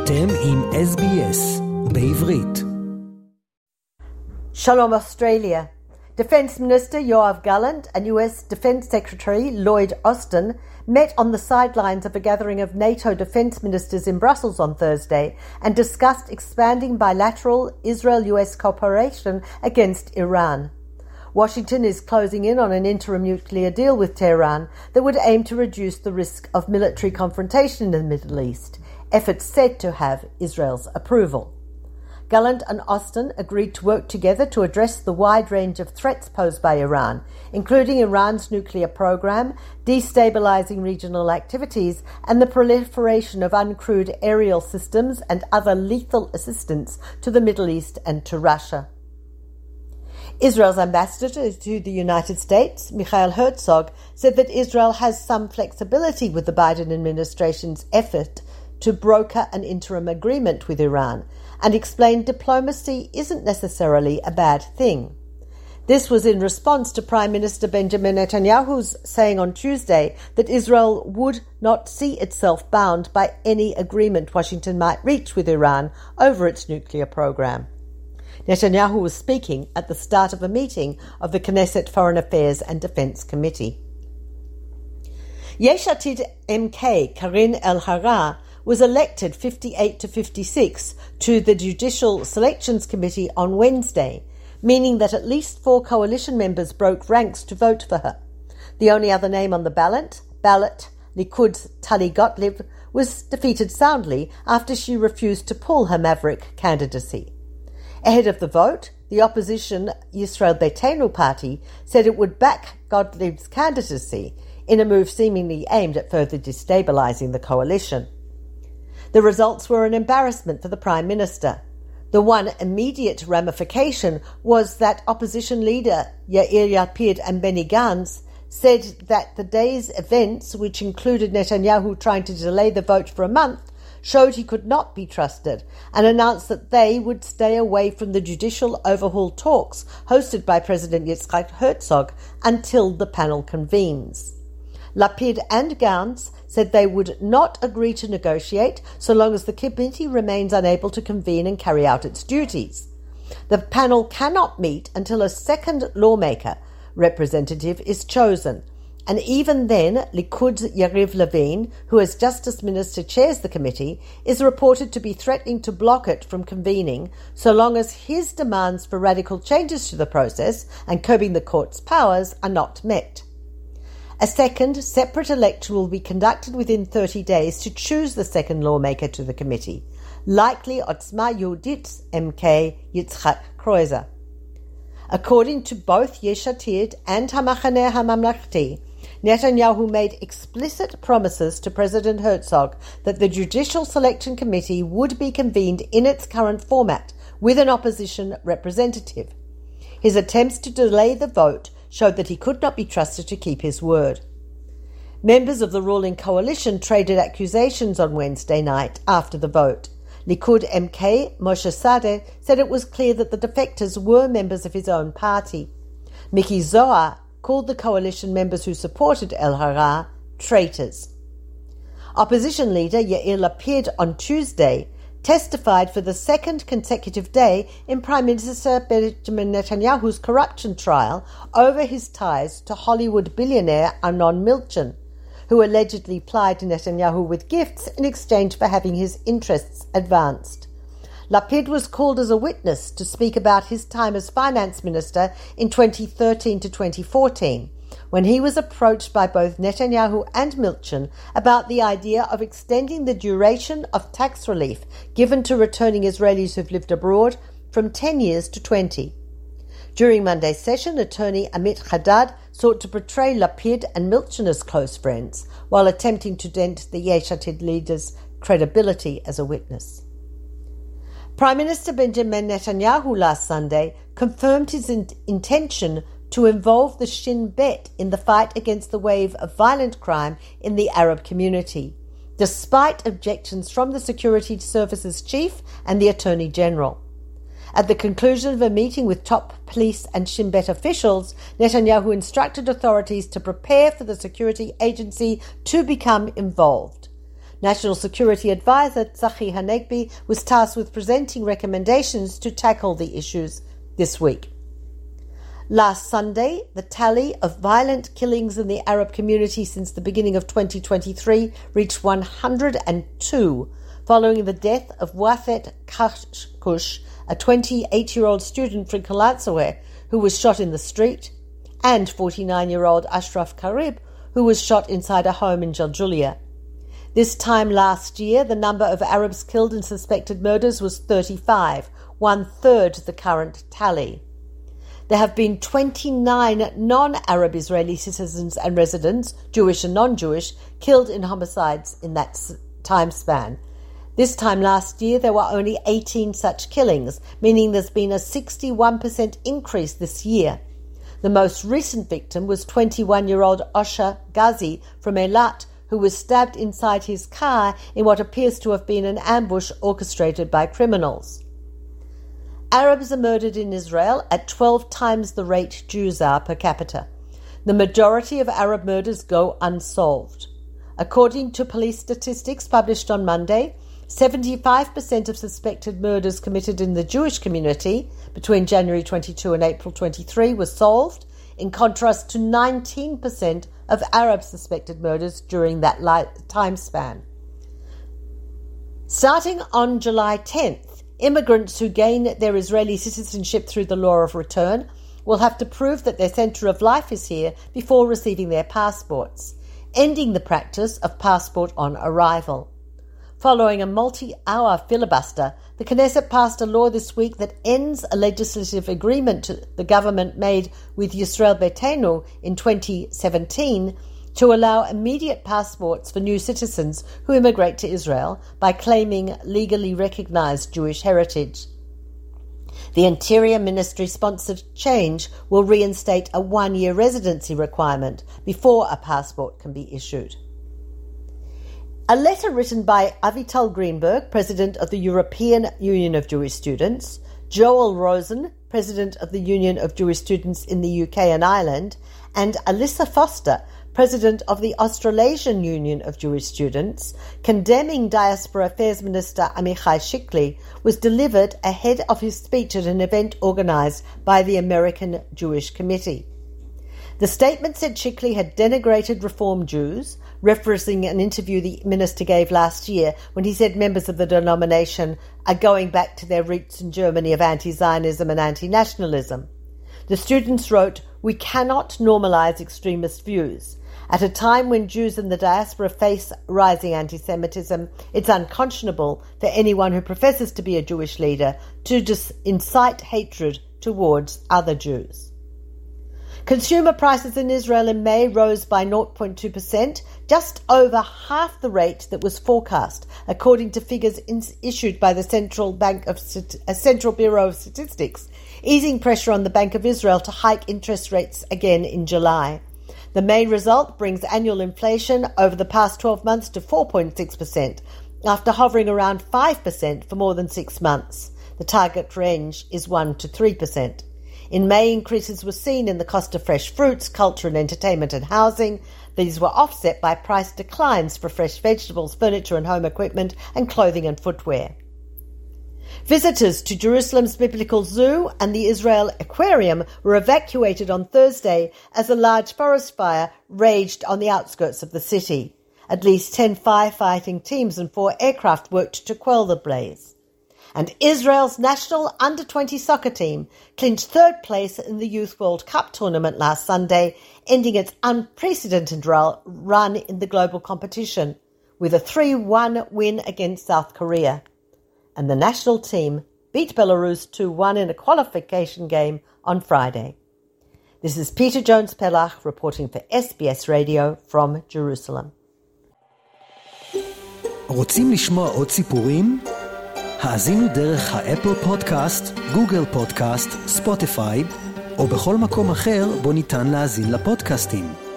אתם עם SBS בעברית. Shalom Australia. Defence Minister Yoav Gallant and US Defence Secretary Lloyd Austin met on the sidelines of a gathering of NATO defence ministers in Brussels on Thursday and discussed expanding bilateral Israel US cooperation against Iran. Washington is closing in on an interim nuclear deal with Tehran that would aim to reduce the risk of military confrontation in the Middle East, efforts said to have Israel's approval. Gallant and Austin agreed to work together to address the wide range of threats posed by Iran, including Iran's nuclear program, destabilizing regional activities, and the proliferation of uncrewed aerial systems and other lethal assistance to the Middle East and to Russia. Israel's ambassador to the United States, Michael Herzog, said that Israel has some flexibility with the Biden administration's effort to broker an interim agreement with Iran and explained diplomacy isn't necessarily a bad thing. This was in response to Prime Minister Benjamin Netanyahu's saying on Tuesday that Israel would not see itself bound by any agreement Washington might reach with Iran over its nuclear program. Netanyahu was speaking at the start of a meeting of the Knesset Foreign Affairs and Defense Committee. Yesh Atid MK Karine Elharrar was elected 58 to 56 to the Judicial Selections Committee on Wednesday, meaning that at least four coalition members broke ranks to vote for her. The only other name on the ballot, ballot Likud's Tali Gottlieb, was defeated soundly after she refused to pull her maverick candidacy. Ahead of the vote, the opposition Yisrael Beitenu party said it would back Gottlieb's candidacy in a move seemingly aimed at further destabilizing the coalition. The results were an embarrassment for the Prime Minister. The one immediate ramification was that opposition leader Yair Lapid and Benny Gantz said that the day's events, which included Netanyahu trying to delay the vote for a month, showed he could not be trusted and announced that they would stay away from the judicial overhaul talks hosted by President Yitzhak Herzog until the panel convenes. Lapid and Gantz said they would not agree to negotiate so long as the committee remains unable to convene and carry out its duties. The panel cannot meet until a second lawmaker representative is chosen, and even then, Likud's Yariv Levin, who as Justice Minister chairs the committee, is reported to be threatening to block it from convening so long as his demands for radical changes to the process and curbing the court's powers are not met. A second, separate election will be conducted within 30 days to choose the second lawmaker to the committee, likely Otzma Yehudit's MK Yitzhak Kroizer. According to both Yesh Atid and Hamachaneh HaMamlachti, Netanyahu made explicit promises to President Herzog that the Judicial Selection Committee would be convened in its current format with an opposition representative. His attempts to delay the vote showed that he could not be trusted to keep his word. Members of the ruling coalition traded accusations on Wednesday night after the vote. Likud MK Moshe Saada said it was clear that the defectors were members of his own party. Miki Zohar called the coalition members who supported Elharrar traitors. Opposition leader Yair Lapid on Tuesday testified for the second consecutive day in Prime Minister Benjamin Netanyahu's corruption trial over his ties to Hollywood billionaire Arnon Milchan, who allegedly plied Netanyahu with gifts in exchange for having his interests advanced. Lapid was called as a witness to speak about his time as finance minister in 2013 to 2014, when he was approached by both Netanyahu and Milchan about the idea of extending the duration of tax relief given to returning Israelis who've lived abroad from 10 years to 20. During Monday's session, attorney Amit Haddad sought to portray Lapid and Milchan as close friends while attempting to dent the Yesh Atid leader's credibility as a witness. Prime Minister Benjamin Netanyahu last Sunday confirmed his in- intention to involve the Shin Bet in the fight against the wave of violent crime in the Arab community, despite objections from the Security Services Chief and the Attorney General. At the conclusion of a meeting with top police and Shin Bet officials, Netanyahu instructed authorities to prepare for the security agency to become involved. National Security Advisor Tzachi Hanegbi was tasked with presenting recommendations to tackle the issues this week. Last Sunday, the tally of violent killings in the Arab community since the beginning of 2023 reached 102, following the death of Wafet Kashkush, a 28 year old student from Kalansawe who was shot in the street, and 49 year old Ashraf Karib, who was shot inside a home in Jaljulia. This time last year, the number of Arabs killed in suspected murders was 35, one third the current tally. There have been 29 non Arab Israeli citizens and residents, Jewish and non Jewish, killed in homicides in that time span. This time last year, there were only 18 such killings, meaning there's been a 61% increase this year. The most recent victim was 21 year old Osher Ghazi from Eilat, who was stabbed inside his car in what appears to have been an ambush orchestrated by criminals. Arabs are murdered in Israel at 12 times the rate Jews are per capita. The majority of Arab murders go unsolved. According to police statistics published on Monday, 75% of suspected murders committed in the Jewish community between January 22 and April 23 were solved, in contrast to 19% of Arab suspected murders during that time span. Starting on July 10th, Immigrants who gain their Israeli citizenship through the law of return will have to prove that their centre of life is here before receiving their passports, ending the practice of passport on arrival. Following a multi hour filibuster, the Knesset passed a law this week that ends a legislative agreement the government made with Yisrael Beitenu in 2017 to allow immediate passports for new citizens who immigrate to Israel by claiming legally recognized Jewish heritage. The Interior Ministry sponsored change will reinstate a one year residency requirement before a passport can be issued. A letter written by Avital Greenberg, President of the European Union of Jewish Students, Joel Rosen, President of the Union of Jewish Students in the UK and Ireland, and Alyssa Foster, president of the Australasian Union of Jewish Students, condemning Diaspora Affairs Minister Amichai Shikli, was delivered ahead of his speech at an event organised by the American Jewish Committee. The statement said Shikli had denigrated Reform Jews, referencing an interview the minister gave last year when he said members of the denomination are going back to their roots in Germany of anti Zionism and anti nationalism. The students wrote, We cannot normalize extremist views. At a time when Jews in the diaspora face rising anti Semitism, it's unconscionable for anyone who professes to be a Jewish leader to incite hatred towards other Jews. Consumer prices in Israel in May rose by 0.2%, just over half the rate that was forecast, according to figures in, issued by the Central Bank of uh, Central Bureau of Statistics, easing pressure on the Bank of Israel to hike interest rates again in July. The main result brings annual inflation over the past 12 months to 4.6%, after hovering around 5% for more than six months. The target range is 1 to 3%. In May, increases were seen in the cost of fresh fruits, culture and entertainment and housing. These were offset by price declines for fresh vegetables, furniture and home equipment, and clothing and footwear. Visitors to Jerusalem's Biblical Zoo and the Israel Aquarium were evacuated on Thursday as a large forest fire raged on the outskirts of the city. At least 10 firefighting teams and four aircraft worked to quell the blaze. And Israel's national under 20 soccer team clinched third place in the Youth World Cup tournament last Sunday, ending its unprecedented run in the global competition with a 3 1 win against South Korea and the national team beat Belarus 2 1 in a qualification game on Friday. This is Peta Jones Pellach reporting for SBS Radio from Jerusalem. רוצים לשמוע עוד סיפורים? האזינו דרך האפל פודקאסט, גוגל פודקאסט, ספוטיפיי, או בכל מקום אחר בו ניתן להאזין לפודקאסטים.